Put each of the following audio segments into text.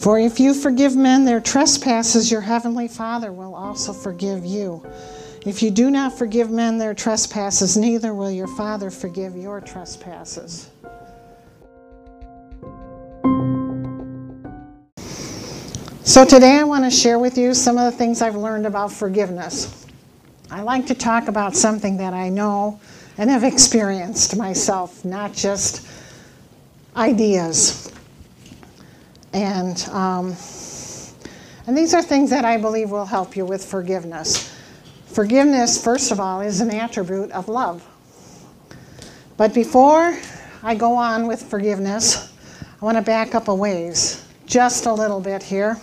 For if you forgive men their trespasses, your heavenly Father will also forgive you. If you do not forgive men their trespasses, neither will your Father forgive your trespasses. So, today I want to share with you some of the things I've learned about forgiveness. I like to talk about something that I know and have experienced myself, not just ideas. And, um, and these are things that I believe will help you with forgiveness. Forgiveness, first of all, is an attribute of love. But before I go on with forgiveness, I want to back up a ways, just a little bit here.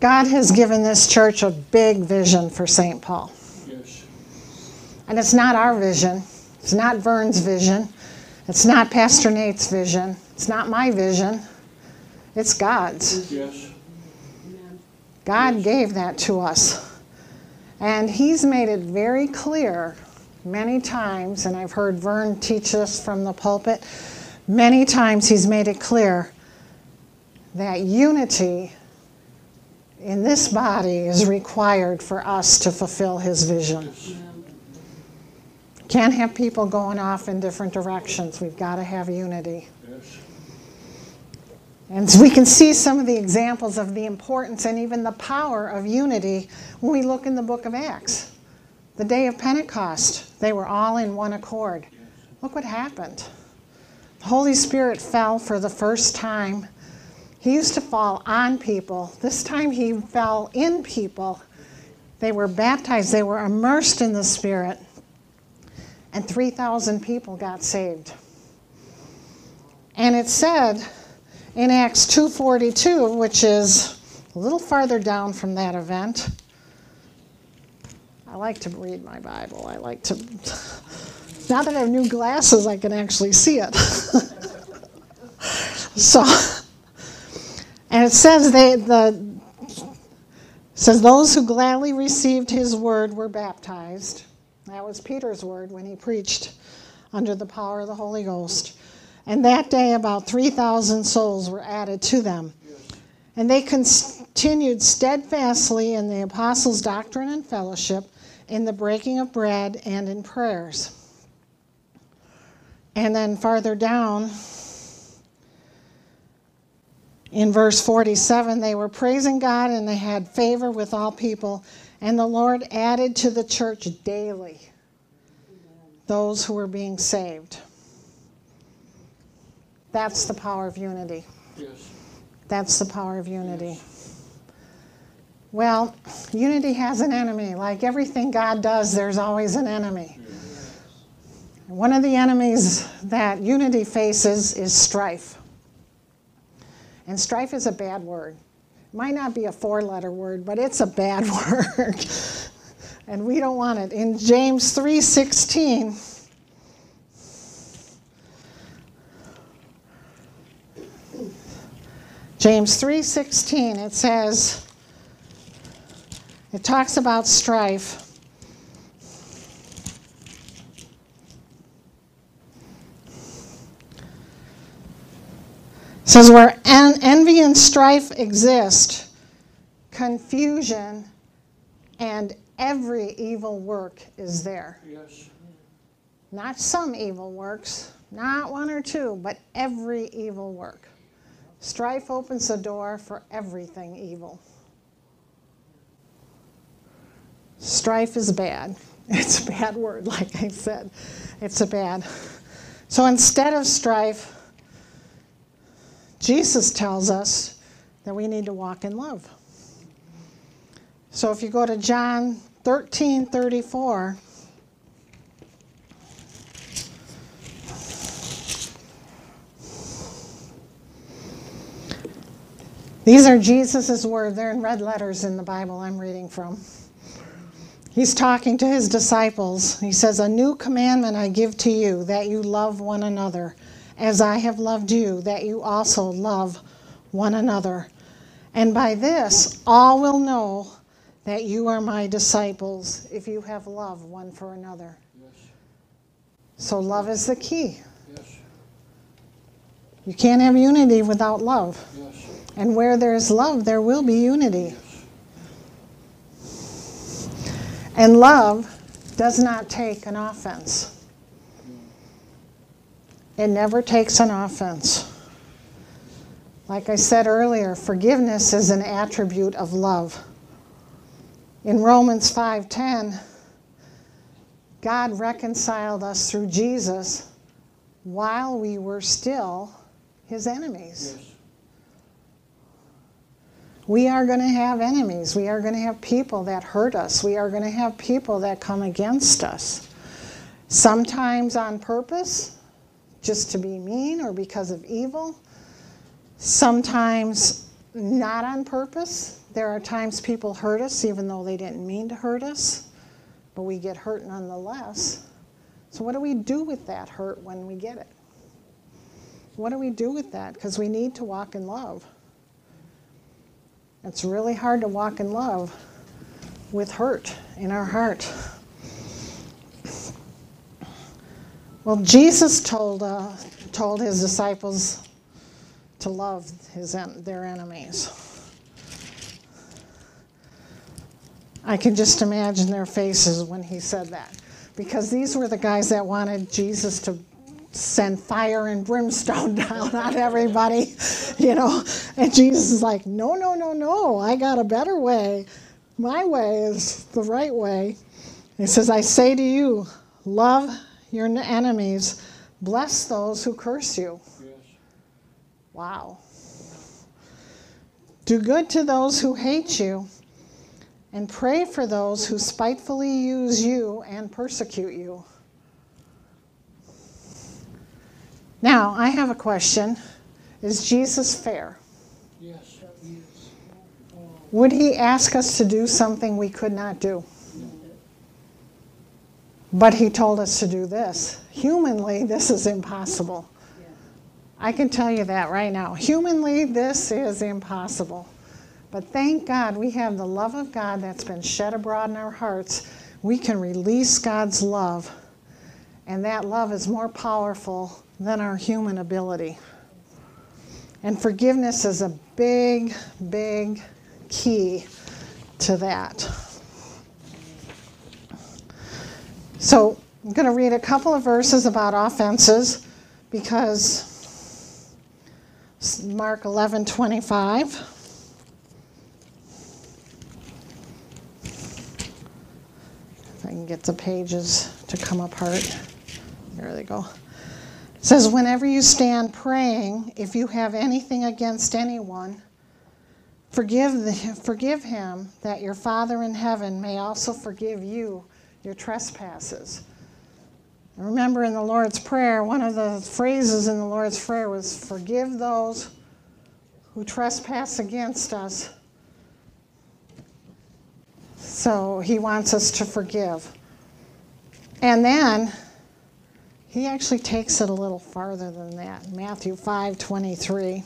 God has given this church a big vision for St. Paul. Yes. And it's not our vision, it's not Vern's vision, it's not Pastor Nate's vision, it's not my vision. It's God's. God gave that to us. And He's made it very clear many times, and I've heard Vern teach us from the pulpit, many times He's made it clear that unity in this body is required for us to fulfill His vision. Can't have people going off in different directions. We've got to have unity. Yes. And we can see some of the examples of the importance and even the power of unity when we look in the book of Acts. The day of Pentecost, they were all in one accord. Look what happened. The Holy Spirit fell for the first time. He used to fall on people. This time he fell in people. They were baptized, they were immersed in the Spirit, and 3,000 people got saved. And it said, in Acts 2:42, which is a little farther down from that event. I like to read my Bible. I like to now that I have new glasses, I can actually see it. so and it says they the says those who gladly received his word were baptized. That was Peter's word when he preached under the power of the Holy Ghost. And that day, about 3,000 souls were added to them. And they continued steadfastly in the apostles' doctrine and fellowship, in the breaking of bread, and in prayers. And then farther down, in verse 47, they were praising God and they had favor with all people. And the Lord added to the church daily those who were being saved. That's the power of unity. Yes. That's the power of unity. Well, unity has an enemy. Like everything God does, there's always an enemy. One of the enemies that unity faces is strife. And strife is a bad word. It might not be a four letter word, but it's a bad word. and we don't want it. In James 3:16, James 3:16 it says it talks about strife. It says where en- envy and strife exist, confusion and every evil work is there. Yes. Not some evil works, not one or two, but every evil work. Strife opens the door for everything evil. Strife is bad. It's a bad word, like I said. It's a bad. So instead of strife, Jesus tells us that we need to walk in love. So if you go to John 13 34, These are Jesus' words. They're in red letters in the Bible I'm reading from. He's talking to his disciples. He says, A new commandment I give to you, that you love one another, as I have loved you, that you also love one another. And by this, all will know that you are my disciples, if you have love one for another. Yes. So, love is the key. Yes. You can't have unity without love. Yes. And where there is love, there will be unity. And love does not take an offense. It never takes an offense. Like I said earlier, forgiveness is an attribute of love. In Romans 5:10, God reconciled us through Jesus while we were still his enemies. Yes. We are going to have enemies. We are going to have people that hurt us. We are going to have people that come against us. Sometimes on purpose, just to be mean or because of evil. Sometimes not on purpose. There are times people hurt us even though they didn't mean to hurt us, but we get hurt nonetheless. So, what do we do with that hurt when we get it? What do we do with that? Because we need to walk in love. It's really hard to walk in love with hurt in our heart. Well, Jesus told, uh, told his disciples to love his, their enemies. I can just imagine their faces when he said that. Because these were the guys that wanted Jesus to send fire and brimstone down on everybody, you know. And Jesus is like, no, no, no, no, I got a better way. My way is the right way. He says, I say to you, love your enemies, bless those who curse you. Yes. Wow. Do good to those who hate you, and pray for those who spitefully use you and persecute you. Now, I have a question. Is Jesus fair? Yes. Would he ask us to do something we could not do? But he told us to do this. Humanly, this is impossible. I can tell you that right now. Humanly, this is impossible. But thank God we have the love of God that's been shed abroad in our hearts. We can release God's love, and that love is more powerful than our human ability. And forgiveness is a big, big key to that. So I'm going to read a couple of verses about offenses because Mark 11 25. If I can get the pages to come apart. There they go. It says, Whenever you stand praying, if you have anything against anyone, forgive, the, forgive him, that your Father in heaven may also forgive you your trespasses. Remember in the Lord's Prayer, one of the phrases in the Lord's Prayer was, Forgive those who trespass against us. So he wants us to forgive. And then he actually takes it a little farther than that. Matthew 5 23.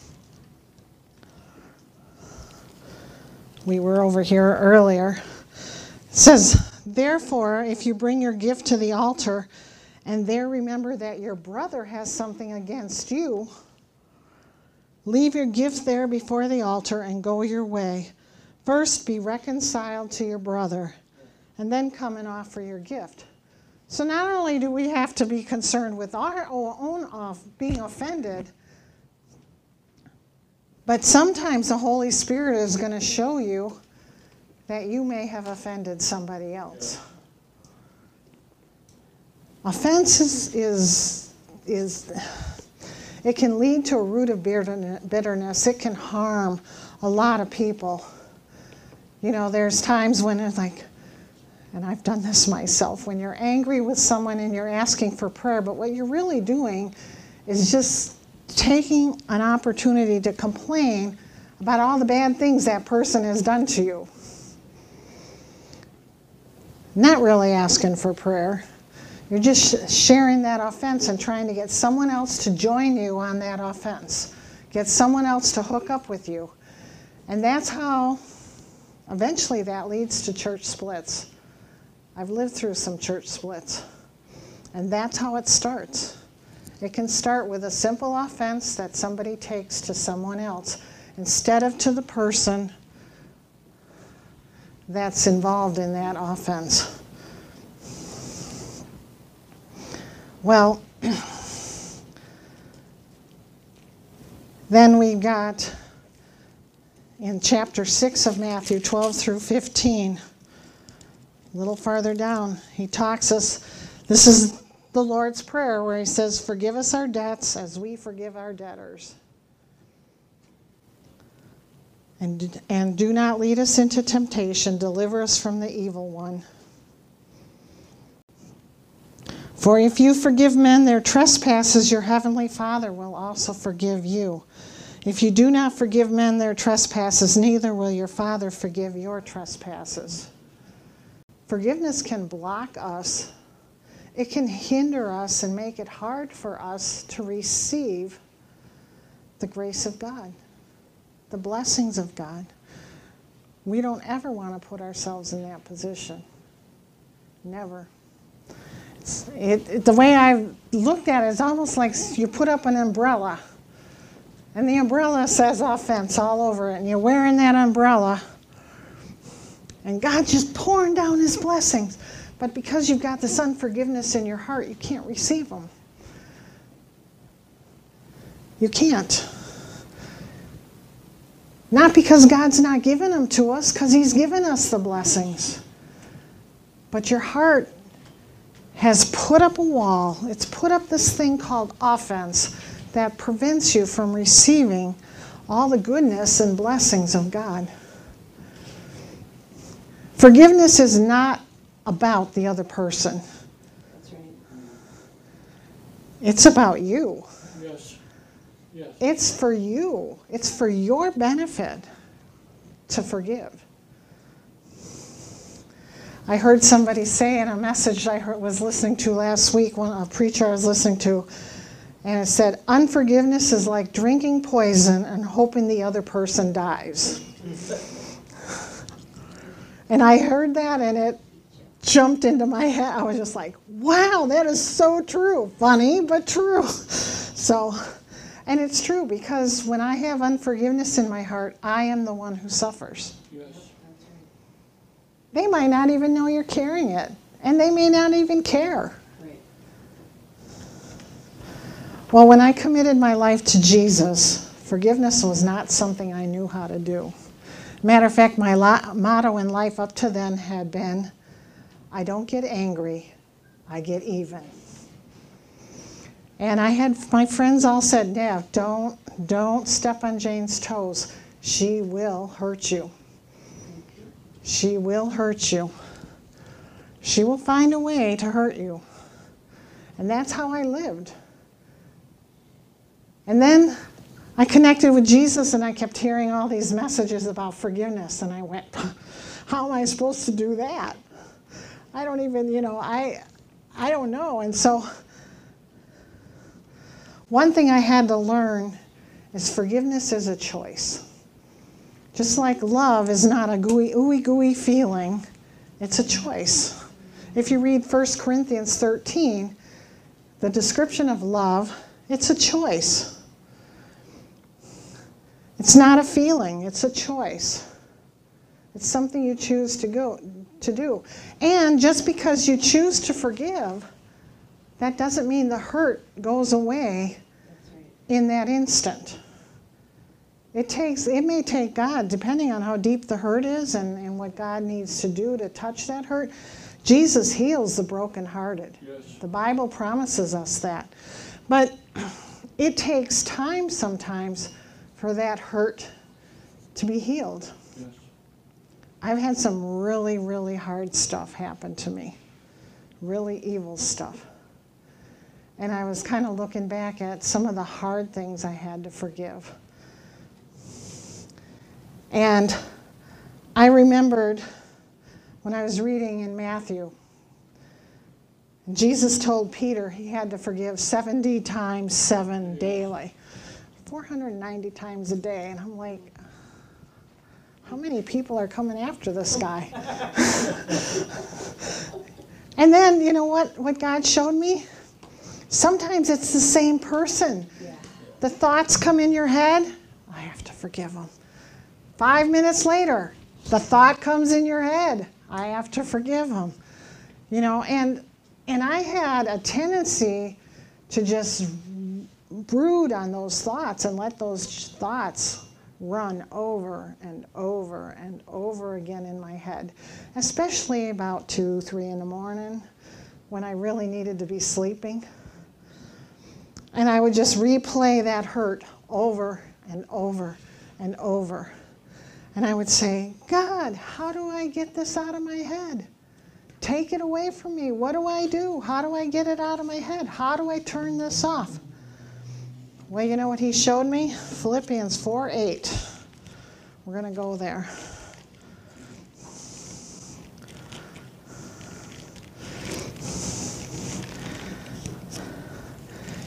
We were over here earlier. It says, Therefore, if you bring your gift to the altar and there remember that your brother has something against you, leave your gift there before the altar and go your way. First, be reconciled to your brother, and then come and offer your gift. So, not only do we have to be concerned with our own off being offended, but sometimes the Holy Spirit is going to show you that you may have offended somebody else. Offense is, is, is, it can lead to a root of bitterness. It can harm a lot of people. You know, there's times when it's like, and I've done this myself, when you're angry with someone and you're asking for prayer, but what you're really doing is just taking an opportunity to complain about all the bad things that person has done to you not really asking for prayer. You're just sharing that offense and trying to get someone else to join you on that offense, get someone else to hook up with you. And that's how eventually that leads to church splits. I've lived through some church splits. And that's how it starts. It can start with a simple offense that somebody takes to someone else. instead of to the person that's involved in that offense. Well, then we got in chapter 6 of Matthew 12 through 15. A little farther down, he talks us. This is the Lord's Prayer where he says, Forgive us our debts as we forgive our debtors. And, and do not lead us into temptation, deliver us from the evil one. For if you forgive men their trespasses, your heavenly Father will also forgive you. If you do not forgive men their trespasses, neither will your Father forgive your trespasses. Forgiveness can block us, it can hinder us and make it hard for us to receive the grace of God the blessings of God. We don't ever want to put ourselves in that position. Never. It, it, the way I've looked at it is almost like you put up an umbrella, and the umbrella says offense all over it, and you're wearing that umbrella, and God's just pouring down His blessings. But because you've got this unforgiveness in your heart, you can't receive them. You can't. Not because God's not given them to us, because He's given us the blessings. But your heart has put up a wall, it's put up this thing called offense that prevents you from receiving all the goodness and blessings of God. Forgiveness is not about the other person. That's right. It's about you. Yes. It's for you, it's for your benefit to forgive. I heard somebody say in a message I heard, was listening to last week, one, a preacher I was listening to, and it said, Unforgiveness is like drinking poison and hoping the other person dies. and I heard that and it jumped into my head. I was just like, wow, that is so true. Funny, but true. So, and it's true because when I have unforgiveness in my heart, I am the one who suffers. Yes. They might not even know you're carrying it, and they may not even care. Well, when I committed my life to Jesus, forgiveness was not something I knew how to do. Matter of fact, my motto in life up to then had been I don't get angry, I get even. And I had my friends all said, Nev, don't, don't step on Jane's toes. She will hurt you. She will hurt you. She will find a way to hurt you. And that's how I lived. And then I connected with Jesus and I kept hearing all these messages about forgiveness. And I went, how am I supposed to do that? I don't even, you know, I, I don't know. And so one thing I had to learn is forgiveness is a choice. Just like love is not a gooey, ooey gooey feeling, it's a choice. If you read 1 Corinthians 13, the description of love, it's a choice. It's not a feeling, it's a choice. It's something you choose to go to do. And just because you choose to forgive that doesn't mean the hurt goes away in that instant. It takes it may take God, depending on how deep the hurt is and, and what God needs to do to touch that hurt. Jesus heals the brokenhearted. Yes. The Bible promises us that. But it takes time sometimes for that hurt to be healed. Yes. I've had some really, really hard stuff happen to me, really evil stuff. And I was kind of looking back at some of the hard things I had to forgive. And I remembered when I was reading in Matthew, Jesus told Peter he had to forgive 70 times 7 daily, 490 times a day. And I'm like, how many people are coming after this guy? and then, you know what, what God showed me? Sometimes it's the same person. The thoughts come in your head. I have to forgive him. Five minutes later, the thought comes in your head I have to forgive him. You know, and, and I had a tendency to just brood on those thoughts and let those thoughts run over and over and over again in my head, especially about two, three in the morning when I really needed to be sleeping. And I would just replay that hurt over and over and over. And I would say, God, how do I get this out of my head? Take it away from me. What do I do? How do I get it out of my head? How do I turn this off? Well, you know what he showed me? Philippians 4 8. We're going to go there.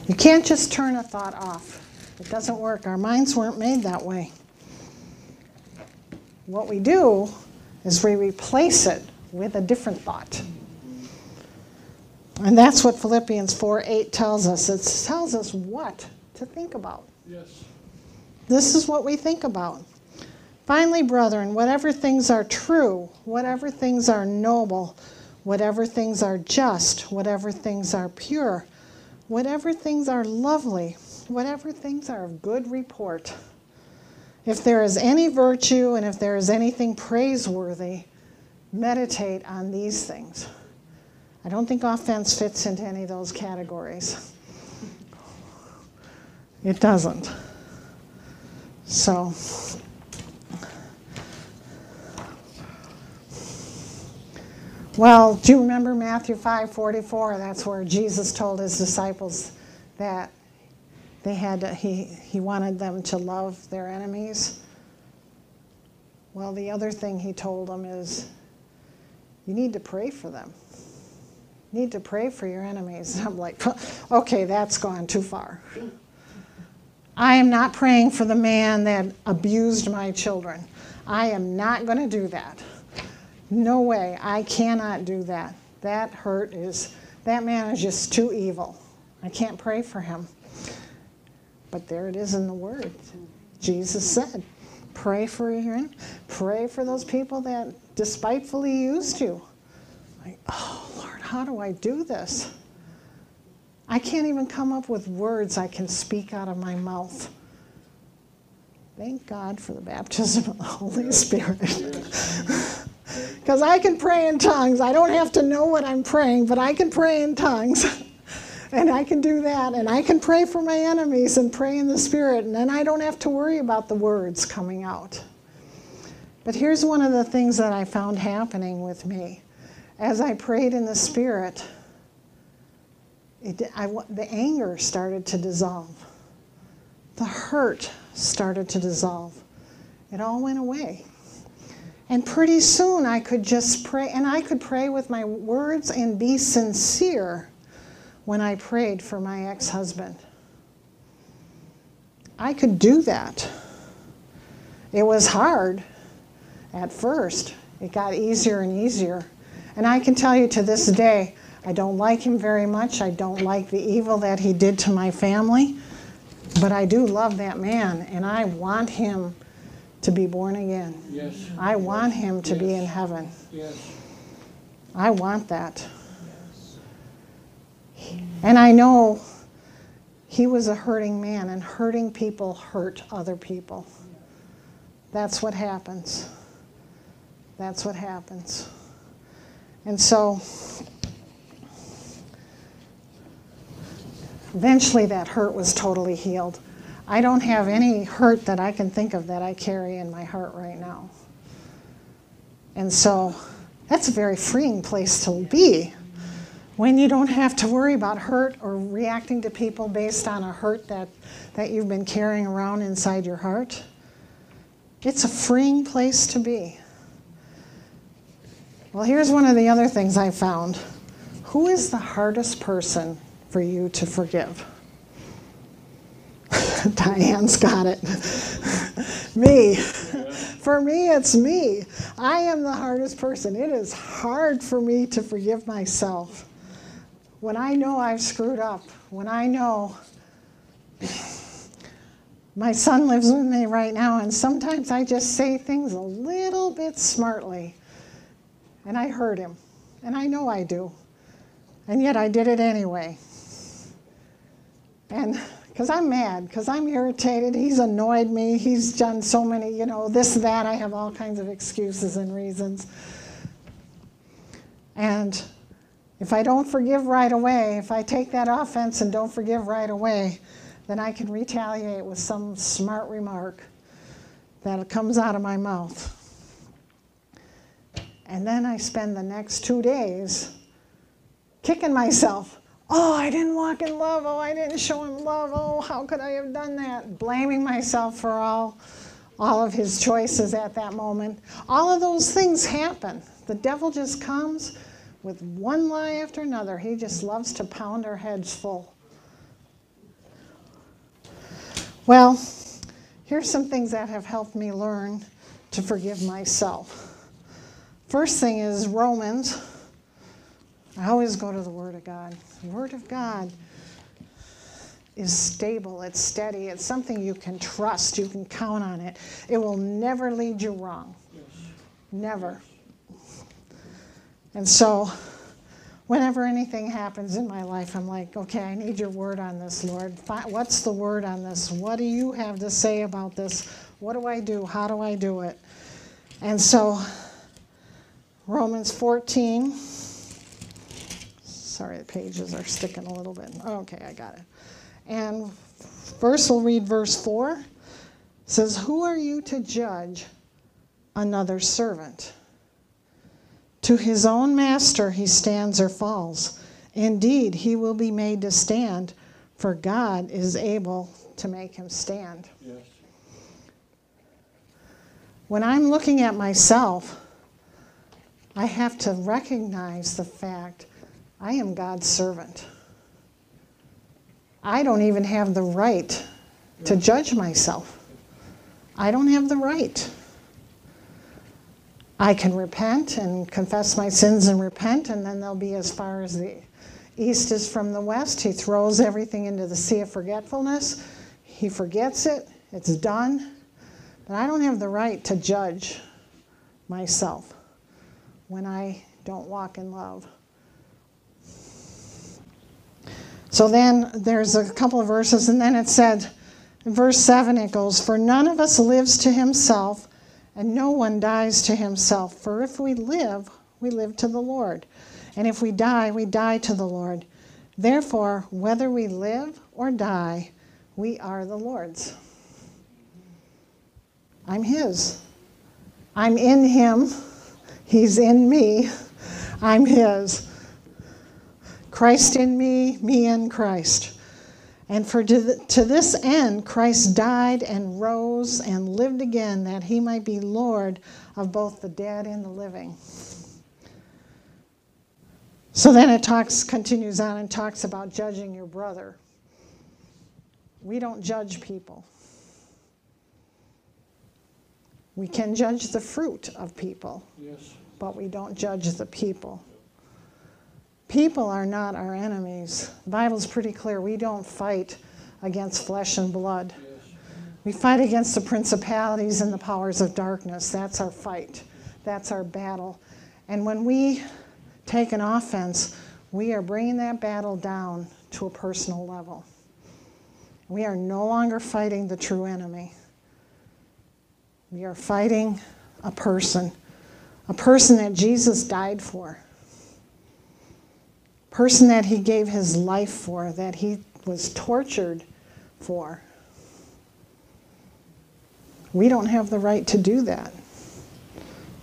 You can't just turn a thought off. It doesn't work. Our minds weren't made that way. What we do is we replace it with a different thought. And that's what Philippians 4 8 tells us. It tells us what to think about. Yes. This is what we think about. Finally, brethren, whatever things are true, whatever things are noble, whatever things are just, whatever things are pure, whatever things are lovely, whatever things are of good report, if there is any virtue and if there is anything praiseworthy, meditate on these things. I don't think offense fits into any of those categories. It doesn't. So, well, do you remember Matthew 5 44? That's where Jesus told his disciples that they had to, he, he wanted them to love their enemies. Well, the other thing he told them is you need to pray for them. You need to pray for your enemies. I'm like, okay, that's gone too far. I am not praying for the man that abused my children. I am not going to do that. No way. I cannot do that. That hurt is, that man is just too evil. I can't pray for him. But there it is in the Word. Jesus said, pray for your, pray for those people that despitefully used you. Like, oh Lord, how do I do this? I can't even come up with words I can speak out of my mouth. Thank God for the baptism of the Holy Spirit. Because I can pray in tongues. I don't have to know what I'm praying, but I can pray in tongues. and I can do that. And I can pray for my enemies and pray in the Spirit. And then I don't have to worry about the words coming out. But here's one of the things that I found happening with me. As I prayed in the Spirit, it, I, the anger started to dissolve. The hurt started to dissolve. It all went away. And pretty soon I could just pray, and I could pray with my words and be sincere when I prayed for my ex husband. I could do that. It was hard at first, it got easier and easier. And I can tell you to this day, I don't like him very much. I don't like the evil that he did to my family. But I do love that man, and I want him to be born again. Yes. I want him to be in heaven. Yes. I want that. And I know he was a hurting man, and hurting people hurt other people. That's what happens. That's what happens. And so, eventually, that hurt was totally healed. I don't have any hurt that I can think of that I carry in my heart right now. And so, that's a very freeing place to be when you don't have to worry about hurt or reacting to people based on a hurt that, that you've been carrying around inside your heart, it's a freeing place to be. Well, here's one of the other things I found. Who is the hardest person for you to forgive? Diane's got it. me. For me, it's me. I am the hardest person. It is hard for me to forgive myself when I know I've screwed up, when I know My son lives with me right now, and sometimes I just say things a little bit smartly. And I hurt him, and I know I do. And yet I did it anyway. And because I'm mad, because I'm irritated, he's annoyed me, he's done so many, you know, this, that, I have all kinds of excuses and reasons. And if I don't forgive right away, if I take that offense and don't forgive right away, then I can retaliate with some smart remark that comes out of my mouth. And then I spend the next two days kicking myself. Oh, I didn't walk in love. Oh, I didn't show him love. Oh, how could I have done that? Blaming myself for all, all of his choices at that moment. All of those things happen. The devil just comes with one lie after another. He just loves to pound our heads full. Well, here's some things that have helped me learn to forgive myself. First thing is Romans. I always go to the Word of God. The Word of God is stable, it's steady, it's something you can trust, you can count on it. It will never lead you wrong. Never. And so, whenever anything happens in my life, I'm like, okay, I need your word on this, Lord. What's the word on this? What do you have to say about this? What do I do? How do I do it? And so, Romans 14. Sorry, the pages are sticking a little bit. Okay, I got it. And first, we'll read verse 4. It says, Who are you to judge another servant? To his own master he stands or falls. Indeed, he will be made to stand, for God is able to make him stand. Yes. When I'm looking at myself, I have to recognize the fact I am God's servant. I don't even have the right to judge myself. I don't have the right. I can repent and confess my sins and repent, and then they'll be as far as the east is from the west. He throws everything into the sea of forgetfulness. He forgets it, it's done. But I don't have the right to judge myself when I don't walk in love. So then there's a couple of verses, and then it said, in verse 7, it goes, For none of us lives to himself and no one dies to himself. For if we live, we live to the Lord. And if we die, we die to the Lord. Therefore, whether we live or die, we are the Lord's. I'm His. I'm in Him. He's in me. I'm His. Christ in me, me in Christ. And for to, to this end, Christ died and rose and lived again that he might be Lord of both the dead and the living. So then it talks, continues on and talks about judging your brother. We don't judge people. We can judge the fruit of people, Yes. but we don't judge the people. People are not our enemies. The Bible's pretty clear. We don't fight against flesh and blood. We fight against the principalities and the powers of darkness. That's our fight. That's our battle. And when we take an offense, we are bringing that battle down to a personal level. We are no longer fighting the true enemy. We are fighting a person, a person that Jesus died for person that he gave his life for, that he was tortured for. We don't have the right to do that.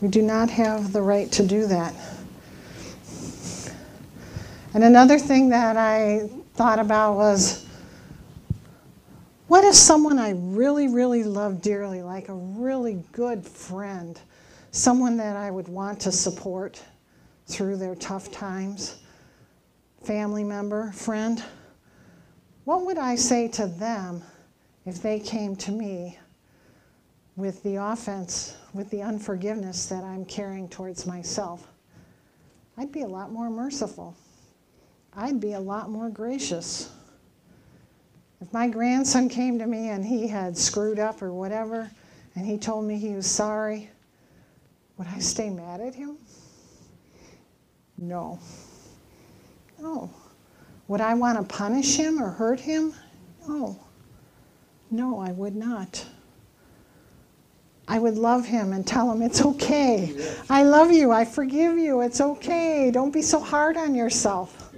We do not have the right to do that. And another thing that I thought about was what if someone I really, really love dearly, like a really good friend, someone that I would want to support through their tough times, family member, friend, what would I say to them if they came to me with the offense, with the unforgiveness that I'm carrying towards myself? I'd be a lot more merciful. I'd be a lot more gracious. If my grandson came to me and he had screwed up or whatever, and he told me he was sorry, would I stay mad at him? No. No. Would I want to punish him or hurt him? No. No, I would not. I would love him and tell him it's okay. I love you. I forgive you. It's okay. Don't be so hard on yourself.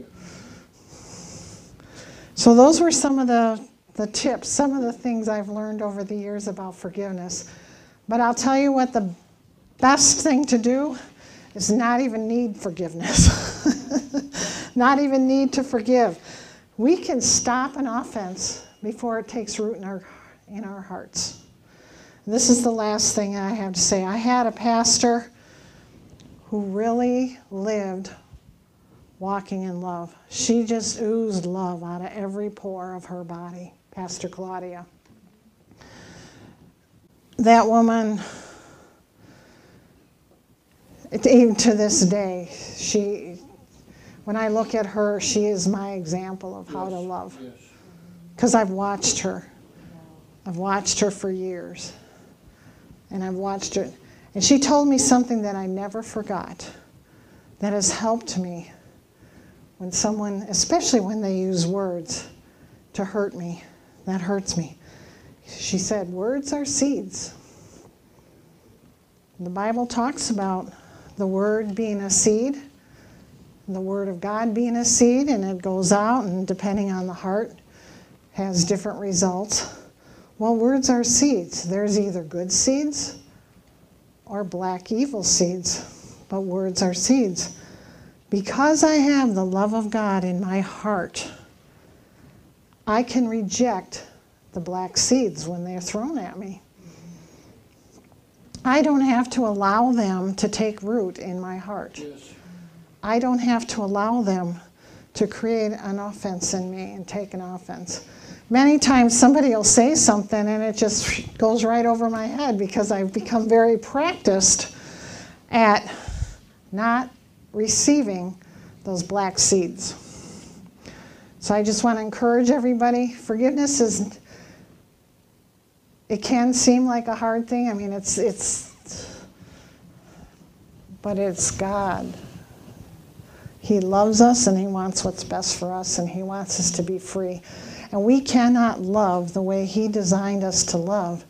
So, those were some of the, the tips, some of the things I've learned over the years about forgiveness. But I'll tell you what the best thing to do is not even need forgiveness, not even need to forgive. We can stop an offense before it takes root in our, in our hearts. This is the last thing I have to say. I had a pastor who really lived walking in love. She just oozed love out of every pore of her body, Pastor Claudia. That woman, even to this day, she, when I look at her, she is my example of how to love. Yes. Because I've watched her. I've watched her for years. And I've watched her. And she told me something that I never forgot that has helped me when someone, especially when they use words to hurt me, that hurts me. She said, Words are seeds. The Bible talks about the word being a seed, the word of God being a seed, and it goes out, and depending on the heart, has different results. Well, words are seeds. There's either good seeds or black evil seeds, but words are seeds. Because I have the love of God in my heart, I can reject the black seeds when they're thrown at me. I don't have to allow them to take root in my heart. Yes. I don't have to allow them to create an offense in me and take an offense. Many times somebody will say something and it just goes right over my head because I've become very practiced at not receiving those black seeds. So I just want to encourage everybody forgiveness is it can seem like a hard thing. I mean it's it's but it's God. He loves us and He wants what's best for us and He wants us to be free. And we cannot love the way He designed us to love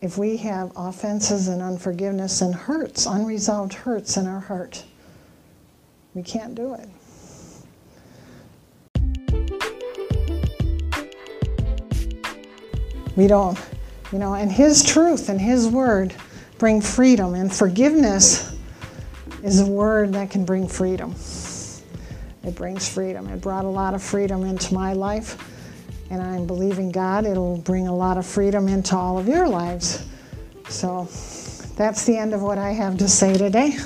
if we have offenses and unforgiveness and hurts, unresolved hurts in our heart. We can't do it. We don't, you know, and His truth and His word bring freedom, and forgiveness is a word that can bring freedom. It brings freedom. It brought a lot of freedom into my life, and I'm believing God it'll bring a lot of freedom into all of your lives. So that's the end of what I have to say today.